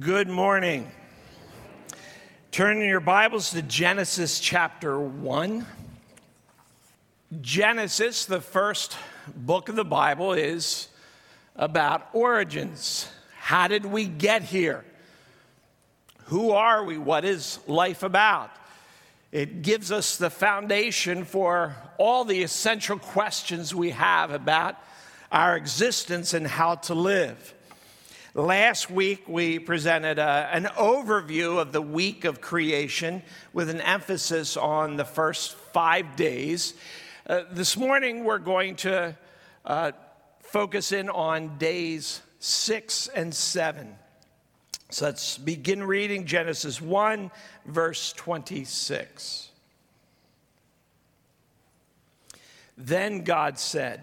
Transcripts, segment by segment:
Good morning. Turn your Bibles to Genesis chapter 1. Genesis, the first book of the Bible, is about origins. How did we get here? Who are we? What is life about? It gives us the foundation for all the essential questions we have about our existence and how to live. Last week, we presented a, uh, an overview of the week of creation with an emphasis on the first five days. Uh, this morning, we're going to uh, focus in on days six and seven. So let's begin reading Genesis 1, verse 26. Then God said,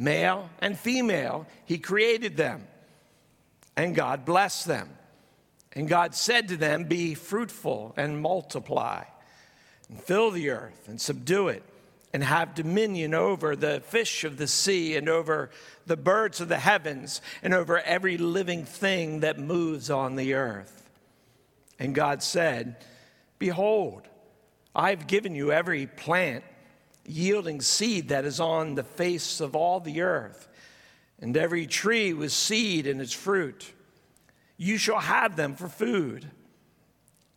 Male and female, he created them. And God blessed them. And God said to them, Be fruitful and multiply, and fill the earth and subdue it, and have dominion over the fish of the sea, and over the birds of the heavens, and over every living thing that moves on the earth. And God said, Behold, I've given you every plant yielding seed that is on the face of all the earth, and every tree with seed in its fruit. You shall have them for food.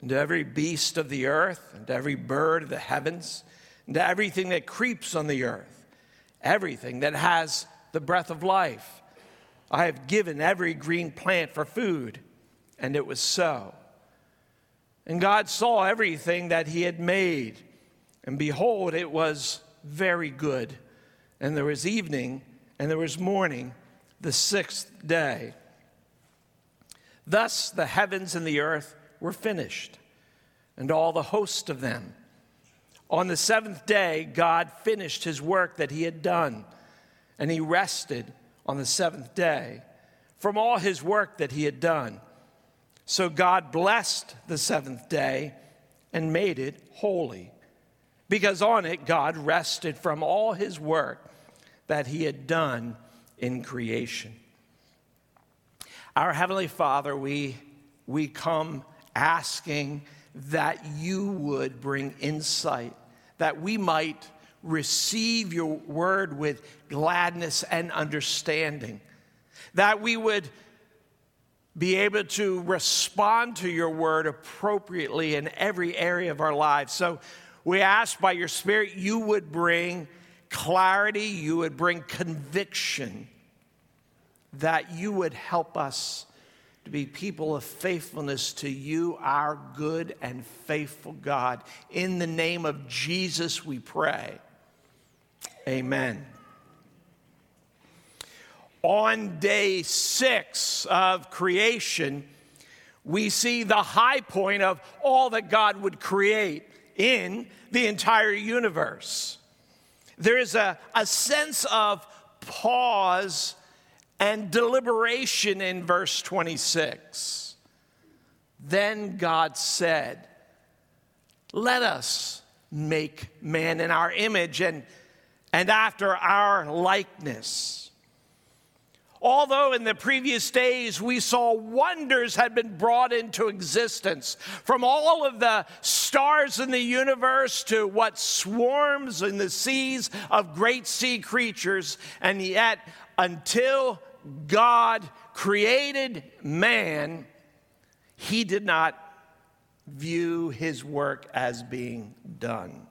And every beast of the earth, and every bird of the heavens, and everything that creeps on the earth, everything that has the breath of life. I have given every green plant for food. And it was so. And God saw everything that He had made, and behold, it was very good. And there was evening, and there was morning, the sixth day. Thus the heavens and the earth were finished, and all the host of them. On the seventh day, God finished his work that he had done, and he rested on the seventh day from all his work that he had done. So God blessed the seventh day and made it holy, because on it God rested from all his work that he had done in creation. Our Heavenly Father, we, we come asking that you would bring insight, that we might receive your word with gladness and understanding, that we would be able to respond to your word appropriately in every area of our lives. So we ask by your Spirit you would bring clarity, you would bring conviction, that you would help us to be people of faithfulness to you, our good and faithful God. In the name of Jesus, we pray. Amen on day six of creation, we see the high point of all that God would create in the entire universe. There is a, a sense of pause and deliberation in verse 26. Then God said, Let us make man in our image and, and after our likeness Although in the previous days we saw wonders had been brought into existence, from all of the stars in the universe to what swarms in the seas of great sea creatures, and yet until God created man, he did not view his work as being done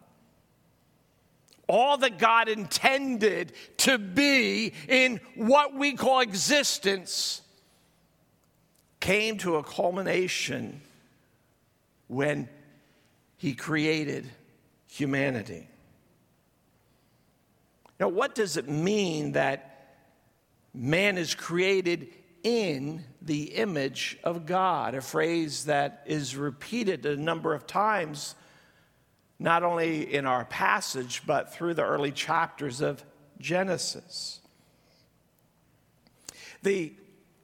all that God intended to be in what we call existence came to a culmination when He created humanity. Now, what does it mean that man is created in the image of God, a phrase that is repeated a number of times, not only in our passage, but through the early chapters of Genesis. The,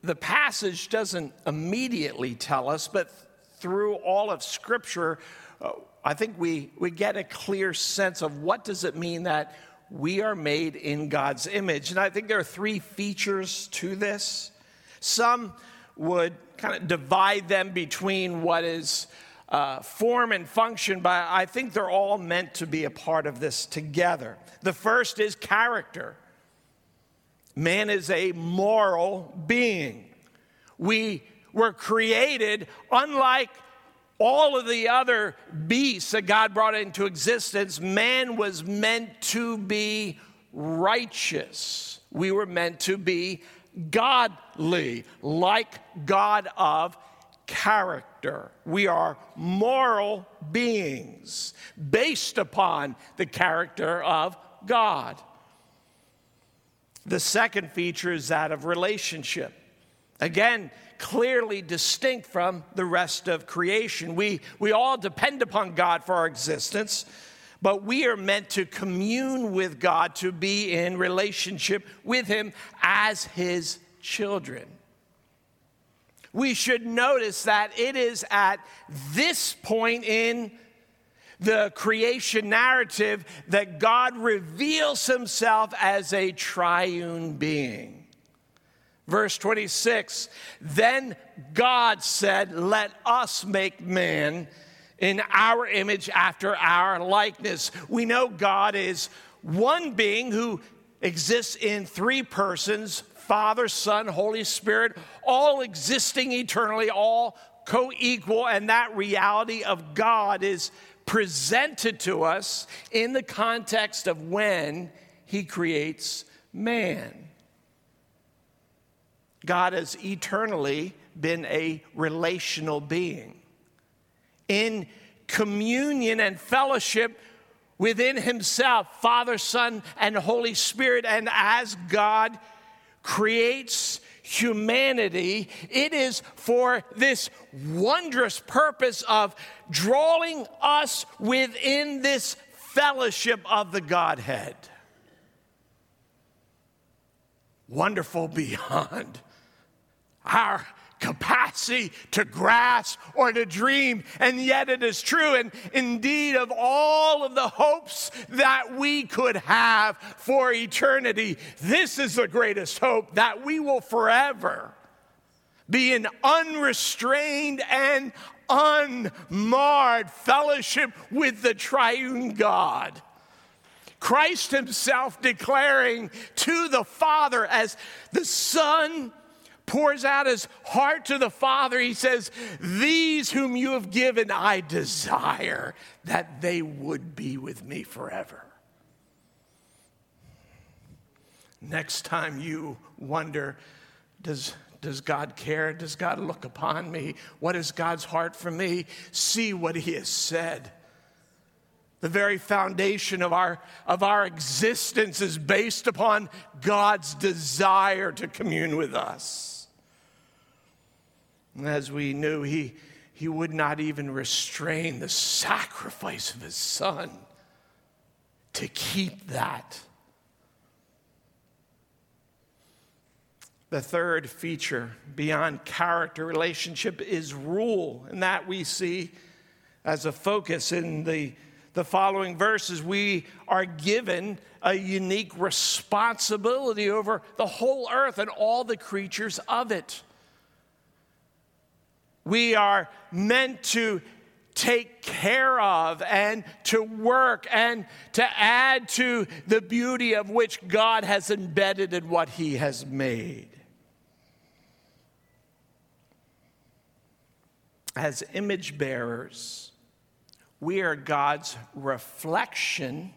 the passage doesn't immediately tell us, but through all of Scripture, uh, I think we, we get a clear sense of what does it mean that we are made in God's image. And I think there are three features to this. Some would kind of divide them between what is uh, form and function, but I think they're all meant to be a part of this together. The first is character. Man is a moral being. We were created unlike all of the other beasts that God brought into existence. Man was meant to be righteous. We were meant to be godly, like God of character. We are moral beings based upon the character of God. The second feature is that of relationship. Again, clearly distinct from the rest of creation. We, we all depend upon God for our existence, but we are meant to commune with God, to be in relationship with Him as His children. We should notice that it is at this point in the creation narrative that God reveals himself as a triune being. Verse 26 Then God said, Let us make man in our image after our likeness. We know God is one being who exists in three persons Father, Son, Holy Spirit, all existing eternally, all co equal, and that reality of God is presented to us in the context of when he creates man. God has eternally been a relational being. In communion and fellowship within himself, Father, Son, and Holy Spirit, and as God creates humanity, it is for this wondrous purpose of drawing us within this fellowship of the Godhead. Wonderful beyond our capacity to grasp or to dream, and yet it is true. And indeed, of all of the hopes that we could have for eternity, this is the greatest hope that we will forever be in unrestrained and unmarred fellowship with the triune God. Christ Himself declaring to the Father as the Son pours out his heart to the Father, he says, These whom you have given, I desire that they would be with me forever. Next time you wonder, does, does God care? Does God look upon me? What is God's heart for me? See what he has said. The very foundation of our, of our existence is based upon God's desire to commune with us. And as we knew, he, he would not even restrain the sacrifice of his son to keep that. The third feature beyond character relationship is rule, and that we see as a focus in the, the following verses. We are given a unique responsibility over the whole earth and all the creatures of it. We are meant to take care of and to work and to add to the beauty of which God has embedded in what He has made. As image bearers, we are God's reflection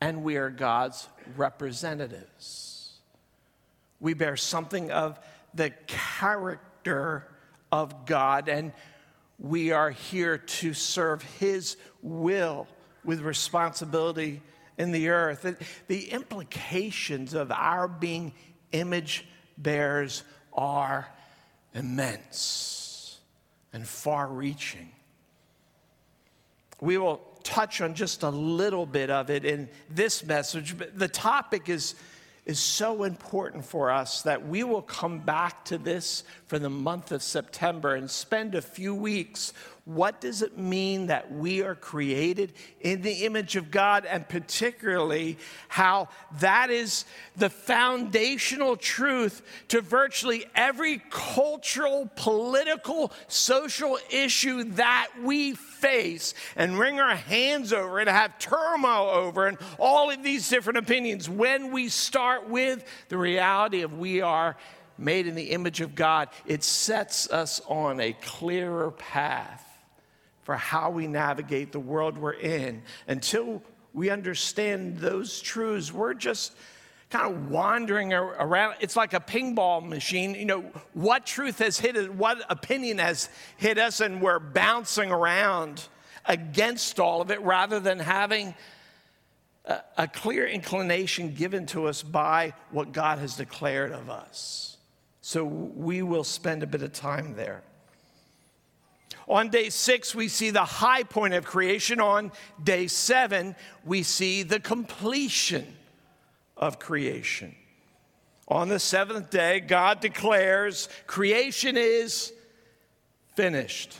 and we are God's representatives. We bear something of the character of God, and we are here to serve His will with responsibility in the earth. The implications of our being image bears are immense and far reaching. We will touch on just a little bit of it in this message, but the topic is, is so important for us that we will come back to this for the month of September and spend a few weeks what does it mean that we are created in the image of God, and particularly how that is the foundational truth to virtually every cultural, political, social issue that we face and wring our hands over and have turmoil over, and all of these different opinions? When we start with the reality of we are made in the image of God, it sets us on a clearer path for how we navigate the world we're in. Until we understand those truths, we're just kind of wandering around. It's like a ping pong machine. You know, what truth has hit us, what opinion has hit us, and we're bouncing around against all of it rather than having a, a clear inclination given to us by what God has declared of us. So we will spend a bit of time there. On day six, we see the high point of creation. On day seven, we see the completion of creation. On the seventh day, God declares creation is finished.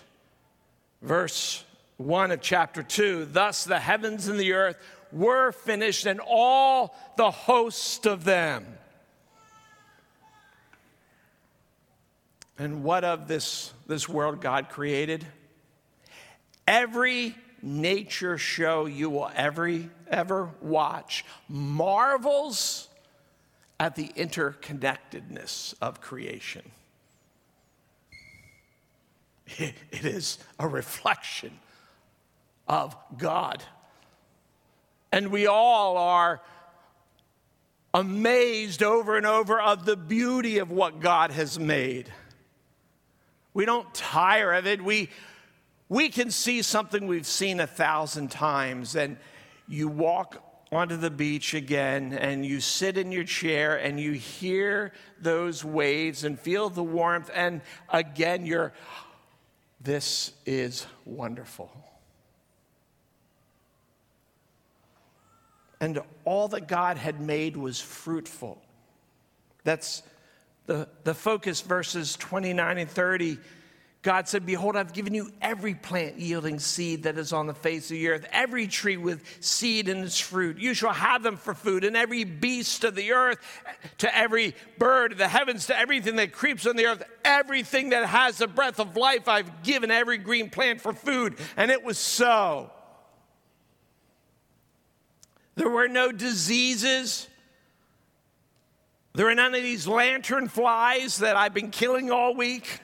Verse 1 of chapter 2 Thus the heavens and the earth were finished, and all the host of them. And what of this, this world God created? Every nature show you will ever, ever watch marvels at the interconnectedness of creation. It is a reflection of God. And we all are amazed over and over of the beauty of what God has made. We don't tire of it. We, we can see something we've seen a thousand times, and you walk onto the beach again and you sit in your chair and you hear those waves and feel the warmth, and again, you're, this is wonderful. And all that God had made was fruitful. That's the, the focus verses 29 and 30, God said, Behold, I've given you every plant yielding seed that is on the face of the earth, every tree with seed in its fruit. You shall have them for food, and every beast of the earth, to every bird of the heavens, to everything that creeps on the earth, everything that has the breath of life, I've given every green plant for food. And it was so. There were no diseases there are none of these lantern flies that I've been killing all week.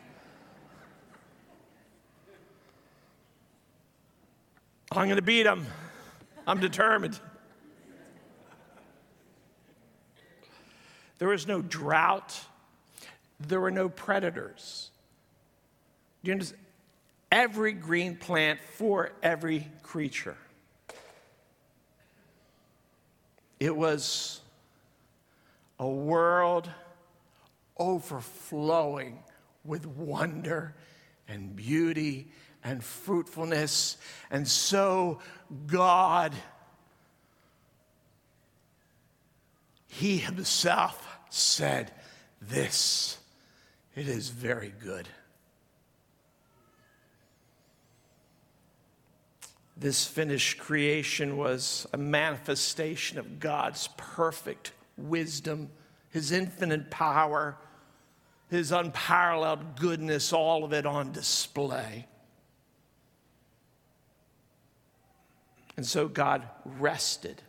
I'm going to beat them. I'm determined. There was no drought. There were no predators. Do you understand? Every green plant for every creature. It was a world overflowing with wonder and beauty and fruitfulness. And so, God, He Himself said, This, it is very good. This finished creation was a manifestation of God's perfect wisdom, his infinite power, his unparalleled goodness, all of it on display. And so God rested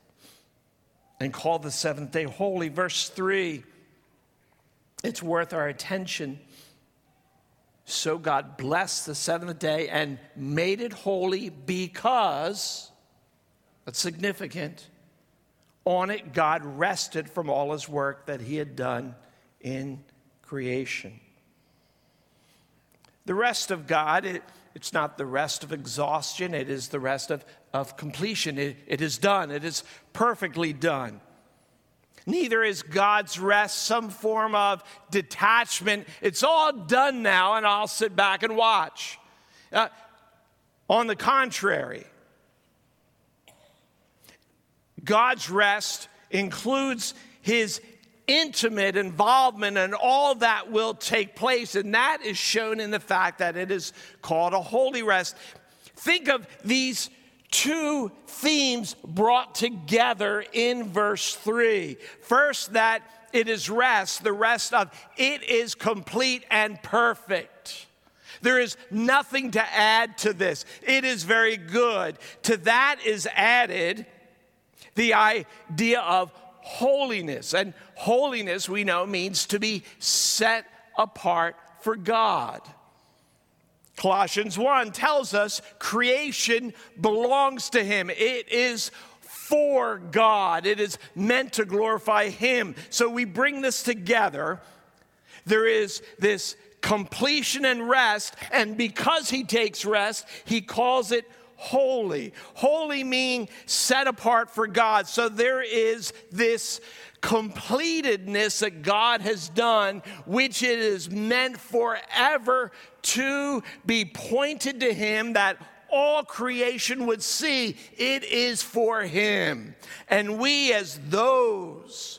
and called the seventh day holy. Verse 3, it's worth our attention. So God blessed the seventh day and made it holy because, that's significant, on it, God rested from all his work that he had done in creation. The rest of God, it, it's not the rest of exhaustion, it is the rest of, of completion. It, it is done, it is perfectly done. Neither is God's rest some form of detachment. It's all done now, and I'll sit back and watch. Uh, on the contrary, God's rest includes his intimate involvement and all that will take place. And that is shown in the fact that it is called a holy rest. Think of these two themes brought together in verse 3. First, that it is rest, the rest of it is complete and perfect. There is nothing to add to this. It is very good. To that is added the idea of holiness. And holiness, we know, means to be set apart for God. Colossians 1 tells us creation belongs to Him. It is for God, it is meant to glorify Him. So we bring this together. There is this completion and rest, and because He takes rest, He calls it holy. Holy meaning set apart for God. So there is this completedness that God has done, which it is meant forever to be pointed to Him, that all creation would see it is for Him. And we, as those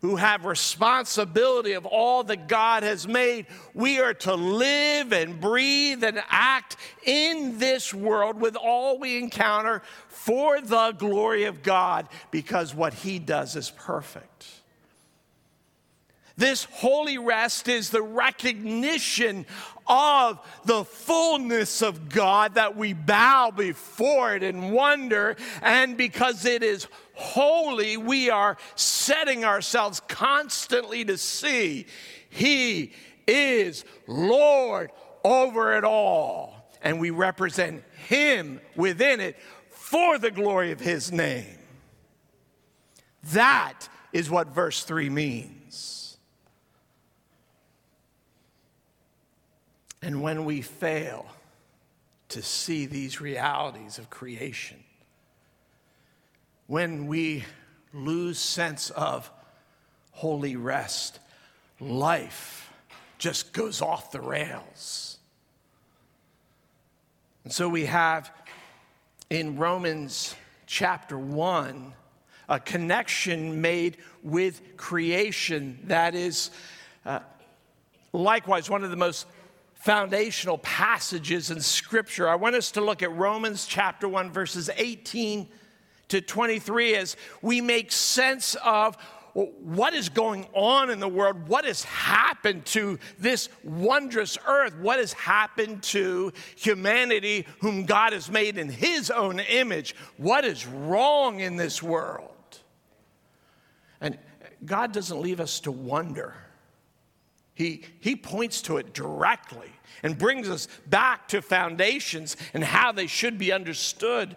who have responsibility of all that God has made, we are to live and breathe and act in this world with all we encounter for the glory of God because what He does is perfect. This holy rest is the recognition of the fullness of God that we bow before it in wonder. And because it is holy, we are setting ourselves constantly to see He is Lord over it all. And we represent Him within it for the glory of His name. That is what verse 3 means. And when we fail to see these realities of creation, when we lose sense of holy rest, life just goes off the rails. And so we have in Romans chapter 1 a connection made with creation that is uh, likewise one of the most foundational passages in Scripture. I want us to look at Romans chapter 1, verses 18 to 23 as we make sense of what is going on in the world, what has happened to this wondrous earth, what has happened to humanity, whom God has made in His own image, what is wrong in this world. And God doesn't leave us to wonder. He, he points to it directly and brings us back to foundations and how they should be understood.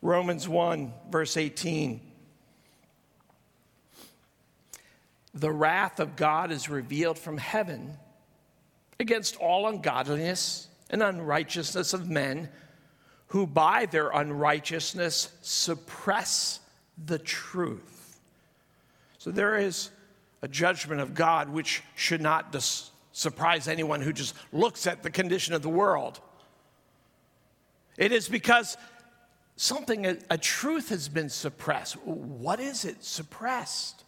Romans 1, verse 18. The wrath of God is revealed from heaven against all ungodliness and unrighteousness of men who by their unrighteousness suppress the truth. So there is a judgment of God which should not dis- surprise anyone who just looks at the condition of the world. It is because something, a, a truth has been suppressed. What is it suppressed?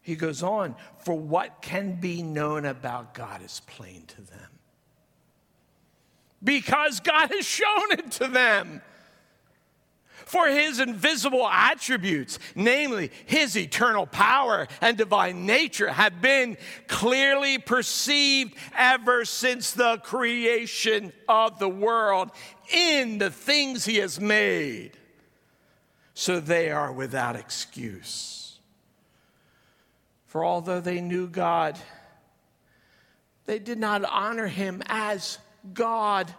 He goes on, for what can be known about God is plain to them. Because God has shown it to them. For his invisible attributes, namely his eternal power and divine nature, have been clearly perceived ever since the creation of the world in the things he has made. So they are without excuse. For although they knew God, they did not honor him as God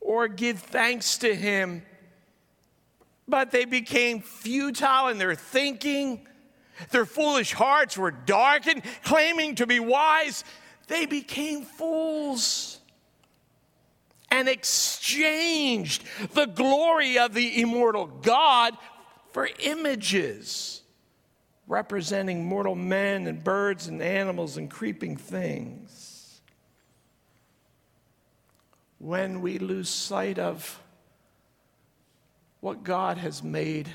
or give thanks to him but they became futile in their thinking. Their foolish hearts were darkened, claiming to be wise. They became fools and exchanged the glory of the immortal God for images representing mortal men and birds and animals and creeping things. When we lose sight of what God has made,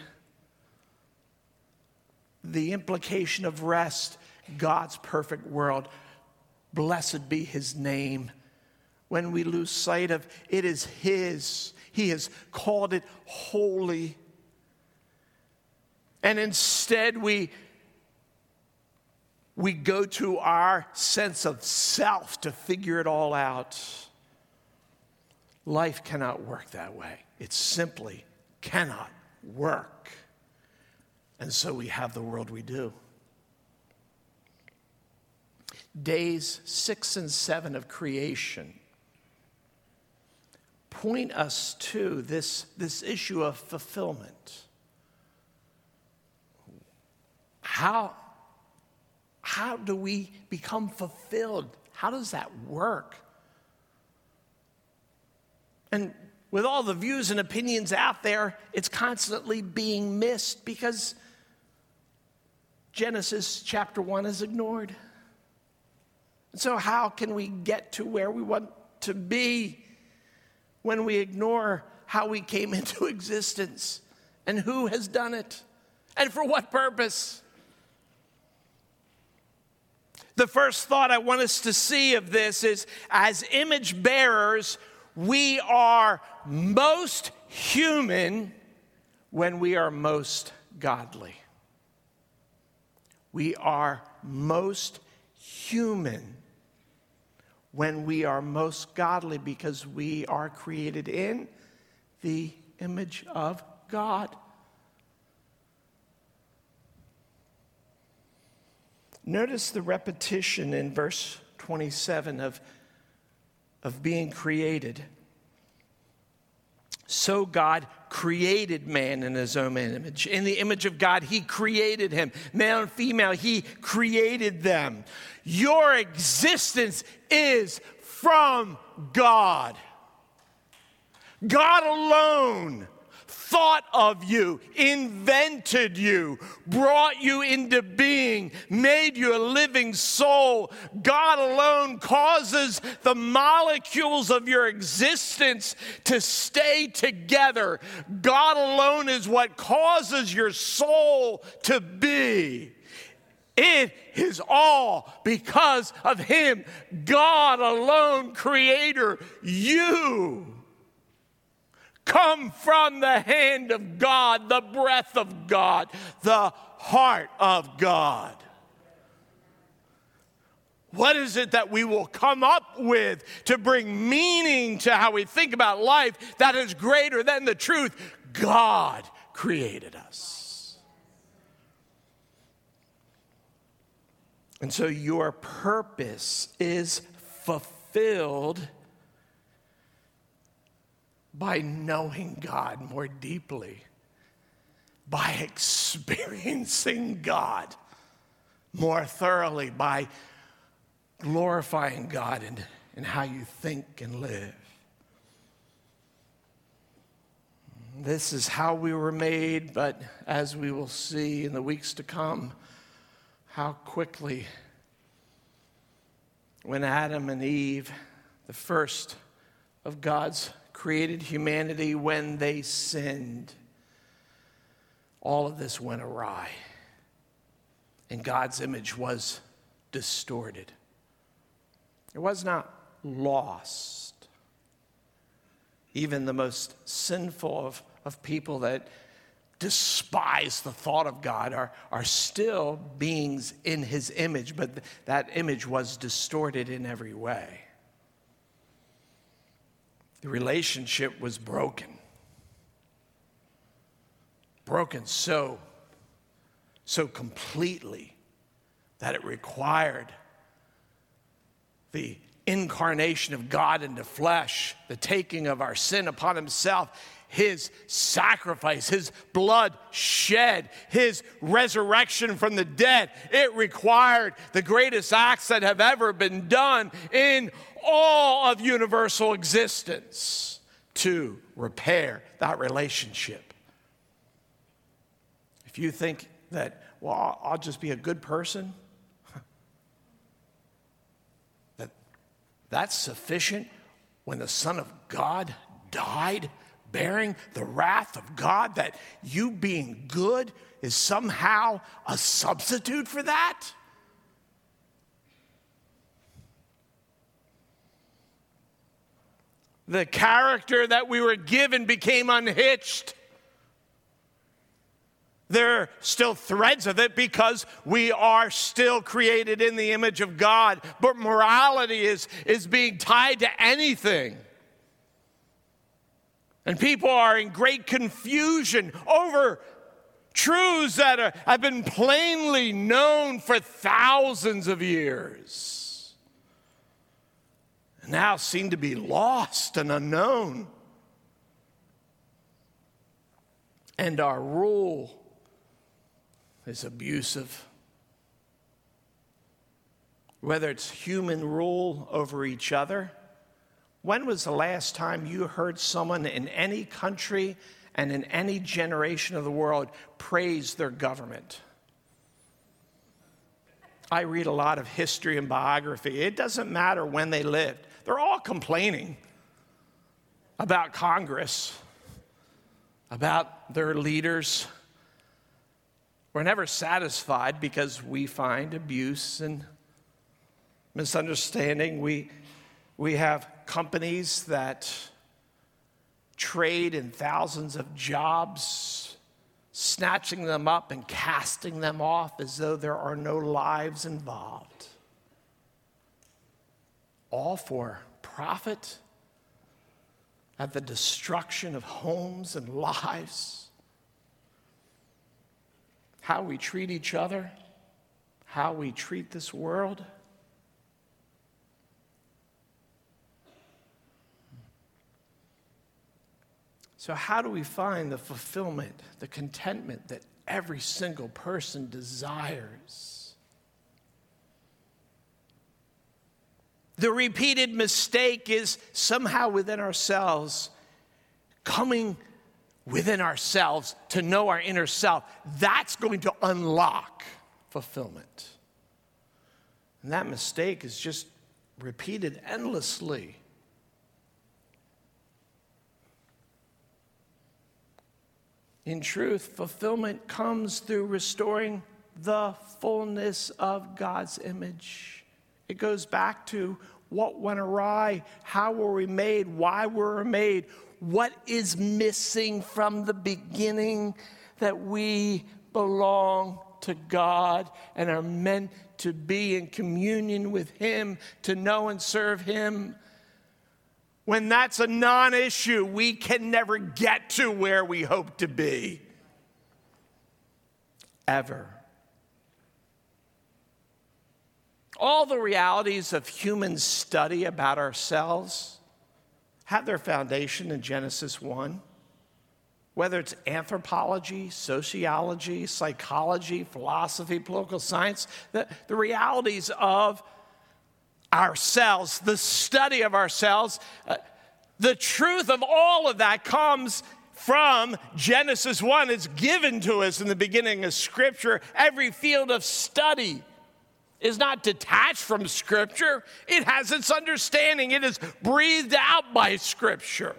the implication of rest, God's perfect world, blessed be his name. When we lose sight of it is his, he has called it holy. And instead, we we go to our sense of self to figure it all out. Life cannot work that way. It simply cannot work. And so we have the world we do. Days six and seven of creation point us to this, this issue of fulfillment. How, how do we become fulfilled? How does that work? And with all the views and opinions out there, it's constantly being missed because Genesis chapter 1 is ignored. So, how can we get to where we want to be when we ignore how we came into existence and who has done it and for what purpose? The first thought I want us to see of this is as image bearers, we are most human when we are most godly. We are most human when we are most godly because we are created in the image of God. Notice the repetition in verse 27 of, of being created. So God created man in his own image. In the image of God, he created him. Male and female, he created them. Your existence is from God. God alone thought of you, invented you, brought you into being, made you a living soul. God alone causes the molecules of your existence to stay together. God alone is what causes your soul to be. It is all because of Him, God alone, Creator, you come from the hand of God, the breath of God, the heart of God. What is it that we will come up with to bring meaning to how we think about life that is greater than the truth? God created us. And so your purpose is fulfilled by knowing God more deeply, by experiencing God more thoroughly, by glorifying God in, in how you think and live. This is how we were made, but as we will see in the weeks to come, how quickly, when Adam and Eve, the first of God's created humanity when they sinned, all of this went awry. And God's image was distorted. It was not lost. Even the most sinful of, of people that despise the thought of God are, are still beings in his image, but th- that image was distorted in every way. The relationship was broken. Broken so, so completely that it required the incarnation of God into flesh, the taking of our sin upon himself, his sacrifice, his blood shed, his resurrection from the dead. It required the greatest acts that have ever been done in all of universal existence to repair that relationship. If you think that well, I'll, just be a good person. that, that's sufficient when the Son of God died bearing the wrath of God, that you being good is somehow a substitute for that? The character that we were given became unhitched. There are still threads of it because we are still created in the image of God. But morality is, is being tied to anything. And people are in great confusion over truths that are, have been plainly known for thousands of years. And now seem to be lost and unknown. And our rule is abusive. Whether it's human rule over each other, when was the last time you heard someone in any country and in any generation of the world praise their government? I read a lot of history and biography. It doesn't matter when they lived, they're all complaining about Congress, about their leaders. We're never satisfied because we find abuse and misunderstanding. We, we have companies that trade in thousands of jobs, snatching them up and casting them off as though there are no lives involved. All for profit at the destruction of homes and lives. How we treat each other, how we treat this world. So, how do we find the fulfillment, the contentment that every single person desires? The repeated mistake is somehow within ourselves, coming within ourselves to know our inner self. That's going to unlock fulfillment. And that mistake is just repeated endlessly. In truth, fulfillment comes through restoring the fullness of God's image. It goes back to what went awry, how were we made, why were we made, what is missing from the beginning that we belong to God and are meant to be in communion with Him, to know and serve Him. When that's a non issue, we can never get to where we hope to be. Ever. All the realities of human study about ourselves have their foundation in Genesis 1. Whether it's anthropology, sociology, psychology, philosophy, political science, the, the realities of ourselves, the study of ourselves, uh, the truth of all of that comes from Genesis 1. It's given to us in the beginning of Scripture. Every field of study is not detached from Scripture, it has its understanding, it is breathed out by Scripture.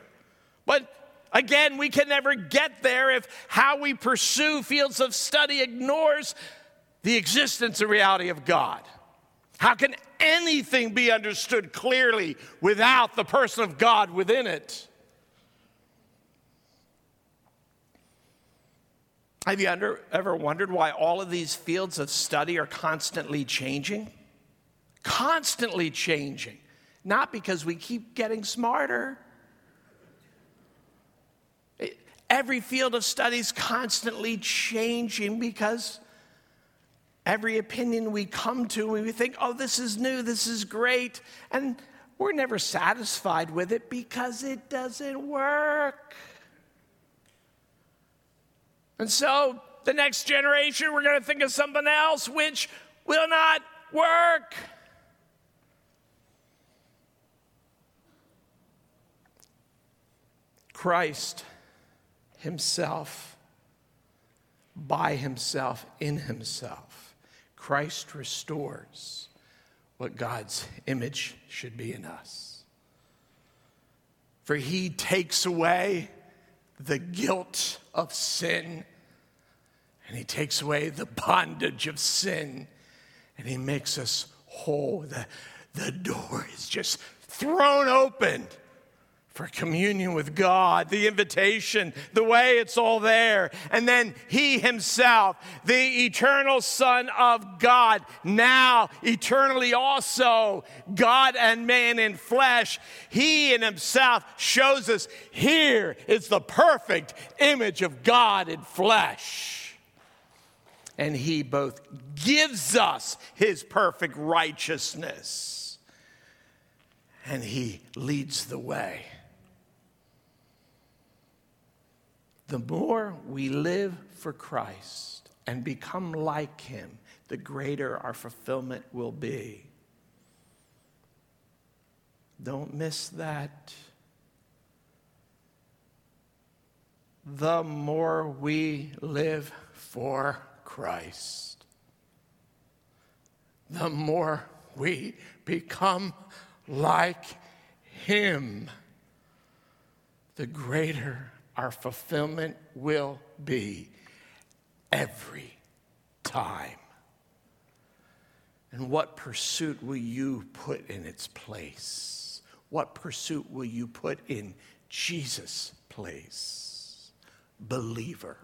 But again, we can never get there if how we pursue fields of study ignores the existence and reality of God. How can anything be understood clearly without the person of God within it? Have you under, ever wondered why all of these fields of study are constantly changing? Constantly changing. Not because we keep getting smarter. Every field of study is constantly changing because every opinion we come to, we think, oh, this is new, this is great. And we're never satisfied with it because it doesn't work. And so, the next generation, we're going to think of something else which will not work. Christ Himself by himself, in himself. Christ restores what God's image should be in us. For he takes away the guilt of sin, and he takes away the bondage of sin, and he makes us whole. The, the door is just thrown open for communion with God, the invitation, the way it's all there. And then He Himself, the eternal Son of God, now eternally also God and man in flesh, He in Himself shows us here is the perfect image of God in flesh. And He both gives us His perfect righteousness and He leads the way. The more we live for Christ and become like Him, the greater our fulfillment will be. Don't miss that. The more we live for Christ, the more we become like Him, the greater our fulfillment will be every time. And what pursuit will you put in its place? What pursuit will you put in Jesus' place? Believer.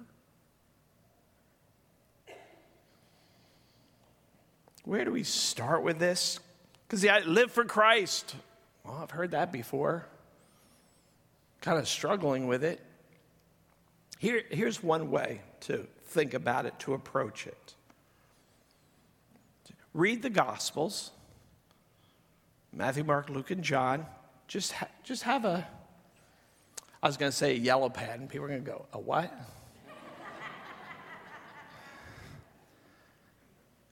Where do we start with this? Because I live for Christ. Well, I've heard that before. Kind of struggling with it. Here, here's one way to think about it, to approach it. Read the Gospels Matthew, Mark, Luke, and John. Just, ha- just have a, I was going to say a yellow pad, and people are going to go, a what?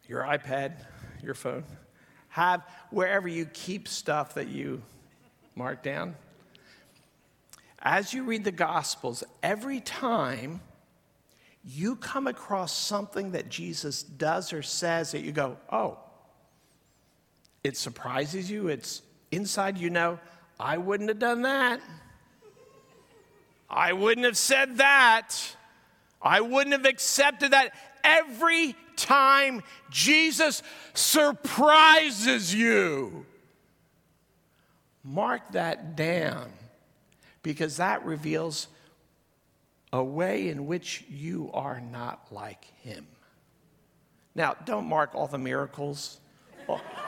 your iPad, your phone. Have wherever you keep stuff that you mark down as you read the Gospels, every time you come across something that Jesus does or says that you go, oh, it surprises you, it's inside you know, I wouldn't have done that. I wouldn't have said that. I wouldn't have accepted that. Every time Jesus surprises you, mark that down because that reveals a way in which you are not like him. Now, don't mark all the miracles. Well, oh.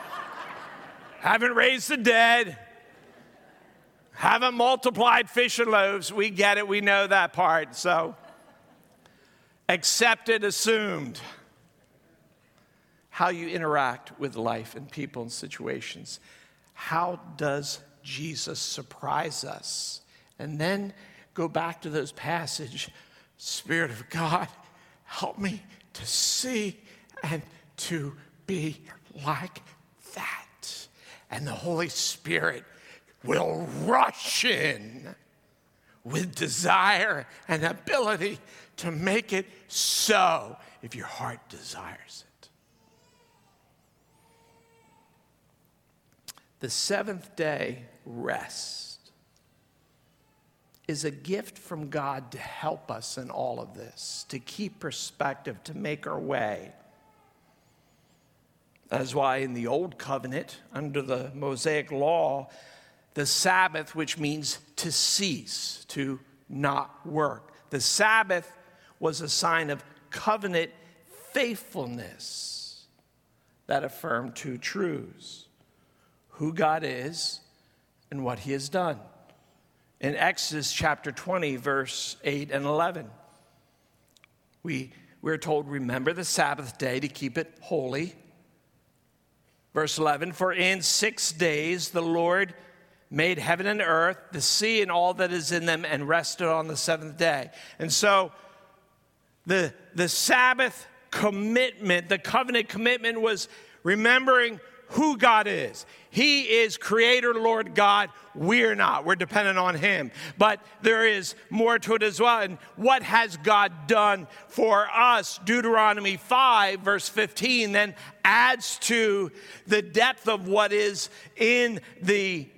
haven't raised the dead, haven't multiplied fish and loaves. We get it, we know that part. So, accepted, assumed. How you interact with life and people and situations. How does Jesus surprise us? And then go back to those passages Spirit of God, help me to see and to be like that. And the Holy Spirit will rush in with desire and ability to make it so if your heart desires it. The seventh day rest is a gift from God to help us in all of this, to keep perspective, to make our way. That's why in the Old Covenant, under the Mosaic Law, the Sabbath, which means to cease, to not work, the Sabbath was a sign of covenant faithfulness that affirmed two truths who God is and what He has done in Exodus chapter 20, verse 8 and 11. We, we're told, remember the Sabbath day to keep it holy. Verse 11, for in six days the Lord made heaven and earth, the sea and all that is in them, and rested on the seventh day. And so the, the Sabbath commitment, the covenant commitment was remembering who God is. He is creator, Lord God. We're not. We're dependent on Him. But there is more to it as well. And what has God done for us? Deuteronomy 5, verse 15, then adds to the depth of what is in the,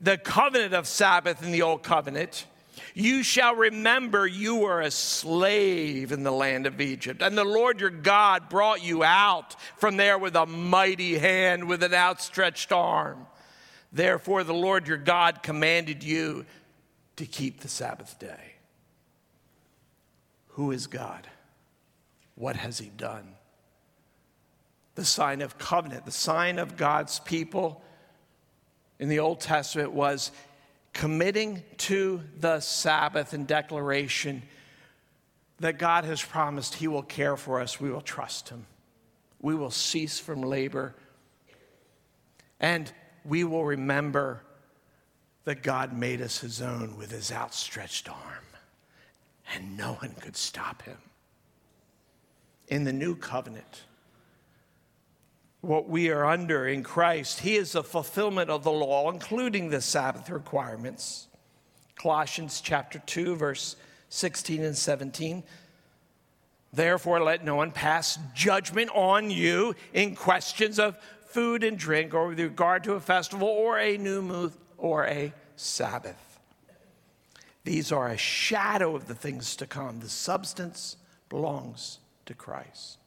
the covenant of Sabbath in the Old Covenant. You shall remember you were a slave in the land of Egypt, and the Lord your God brought you out from there with a mighty hand, with an outstretched arm. Therefore, the Lord your God commanded you to keep the Sabbath day. Who is God? What has He done? The sign of covenant, the sign of God's people in the Old Testament was committing to the Sabbath and declaration that God has promised He will care for us, we will trust Him. We will cease from labor. And we will remember that God made us His own with His outstretched arm, and no one could stop Him. In the new covenant, what we are under in Christ. He is the fulfillment of the law, including the Sabbath requirements. Colossians chapter 2, verse 16 and 17. Therefore, let no one pass judgment on you in questions of food and drink, or with regard to a festival, or a new moon, or a Sabbath. These are a shadow of the things to come. The substance belongs to Christ.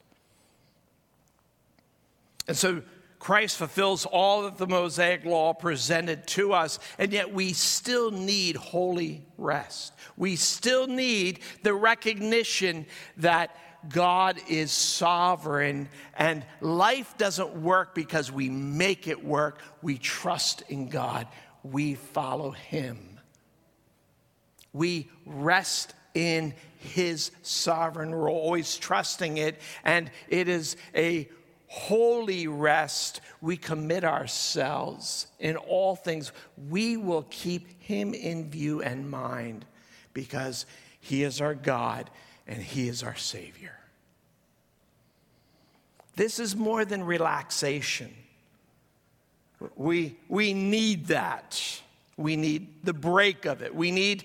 And so Christ fulfills all that the Mosaic law presented to us, and yet we still need holy rest. We still need the recognition that God is sovereign and life doesn't work because we make it work. We trust in God, we follow Him. We rest in His sovereign role, always trusting it, and it is a holy rest, we commit ourselves in all things. We will keep Him in view and mind because He is our God and He is our Savior. This is more than relaxation. We, we need that. We need the break of it. We need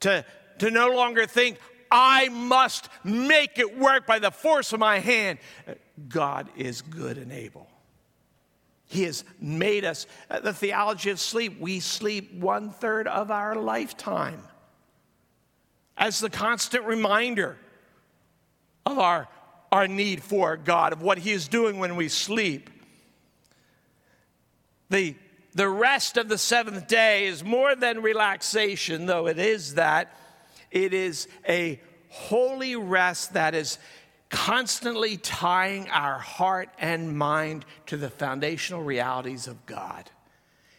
to, to no longer think, I must make it work by the force of my hand. God is good and able. He has made us, uh, the theology of sleep, we sleep one third of our lifetime as the constant reminder of our, our need for God, of what He is doing when we sleep. The, the rest of the seventh day is more than relaxation, though it is that. It is a holy rest that is constantly tying our heart and mind to the foundational realities of God.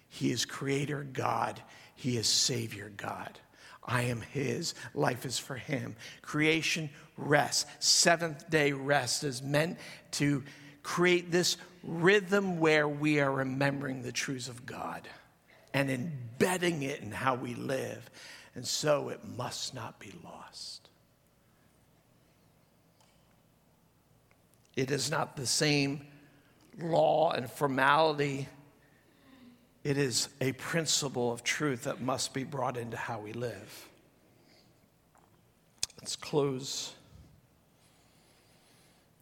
He is Creator God, He is Savior God. I am His, life is for Him. Creation rest, seventh day rest is meant to create this rhythm where we are remembering the truths of God and embedding it in how we live. And so it must not be lost. It is not the same law and formality. It is a principle of truth that must be brought into how we live. Let's close.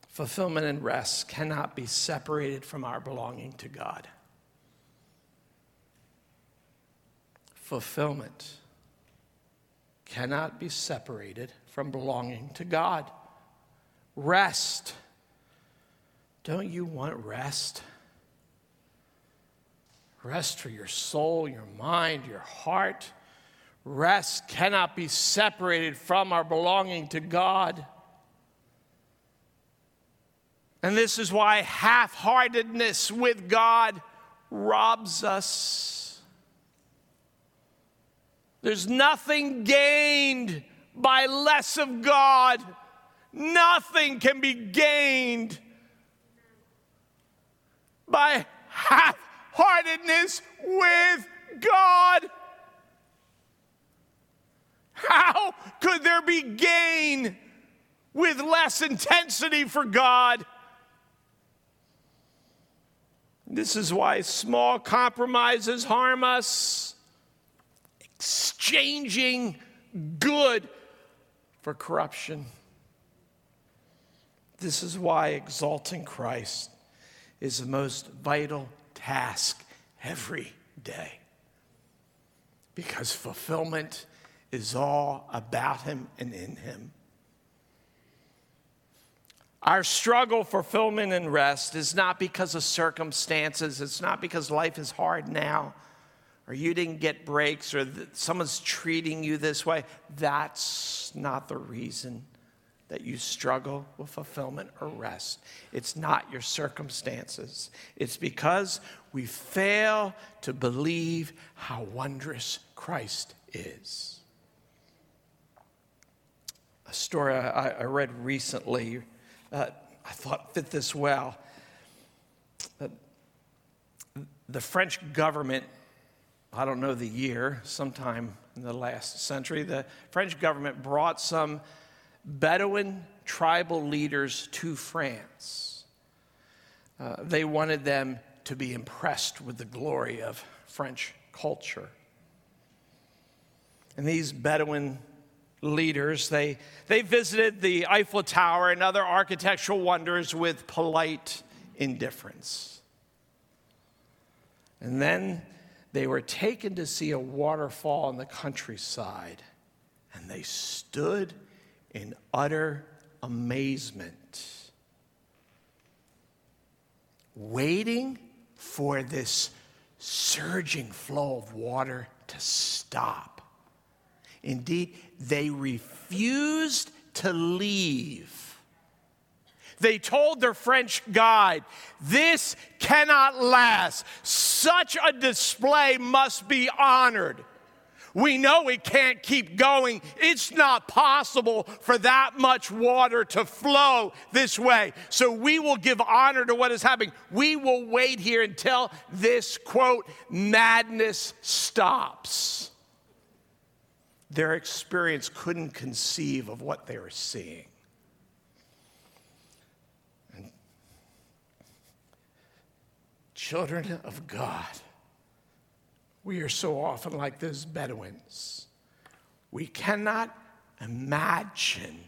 Fulfillment and rest cannot be separated from our belonging to God. Fulfillment cannot be separated from belonging to God. Rest don't you want rest? Rest for your soul, your mind, your heart. Rest cannot be separated from our belonging to God. And this is why half heartedness with God robs us. There's nothing gained by less of God, nothing can be gained by half heartedness with God. How could there be gain with less intensity for God? This is why small compromises harm us. Exchanging good for corruption. This is why exalting Christ is the most vital task every day. Because fulfillment is all about Him and in Him. Our struggle for fulfillment and rest is not because of circumstances, it's not because life is hard now, or you didn't get breaks, or someone's treating you this way. That's not the reason that you struggle with fulfillment or rest. It's not your circumstances. It's because we fail to believe how wondrous Christ is. A story I, I read recently, uh, I thought fit this well. Uh, the French government, I don't know the year, sometime in the last century, the French government brought some Bedouin tribal leaders to France. Uh, they wanted them to be impressed with the glory of French culture. And these Bedouin leaders, they, they visited the Eiffel Tower and other architectural wonders with polite indifference. And then they were taken to see a waterfall in the countryside, and they stood in utter amazement, waiting for this surging flow of water to stop. Indeed, they refused to leave. They told their French guide, This cannot last. Such a display must be honored. We know it can't keep going. It's not possible for that much water to flow this way. So we will give honor to what is happening. We will wait here until this quote, madness stops. Their experience couldn't conceive of what they were seeing. Children of God we are so often like those Bedouins. We cannot imagine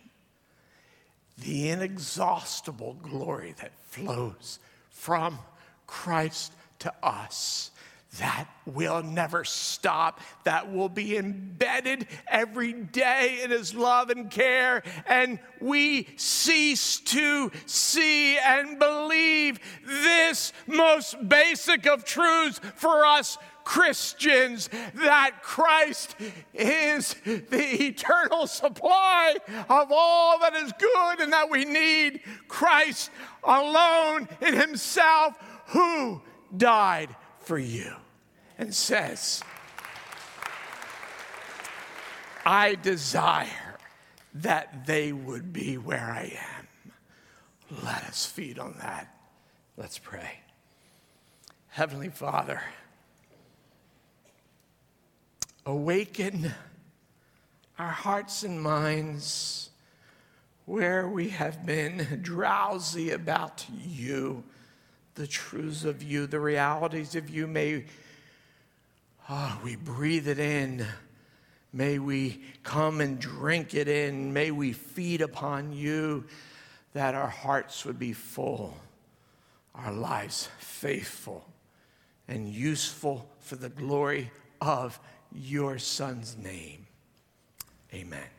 the inexhaustible glory that flows from Christ to us. That will never stop, that will be embedded every day in His love and care. And we cease to see and believe this most basic of truths for us Christians that Christ is the eternal supply of all that is good and that we need Christ alone in Himself who died for you and says, I desire that they would be where I am. Let us feed on that. Let's pray. Heavenly Father, awaken our hearts and minds where we have been drowsy about you, the truths of you, the realities of you. May oh, we breathe it in. May we come and drink it in. May we feed upon you that our hearts would be full, our lives faithful and useful for the glory of your son's name. Amen.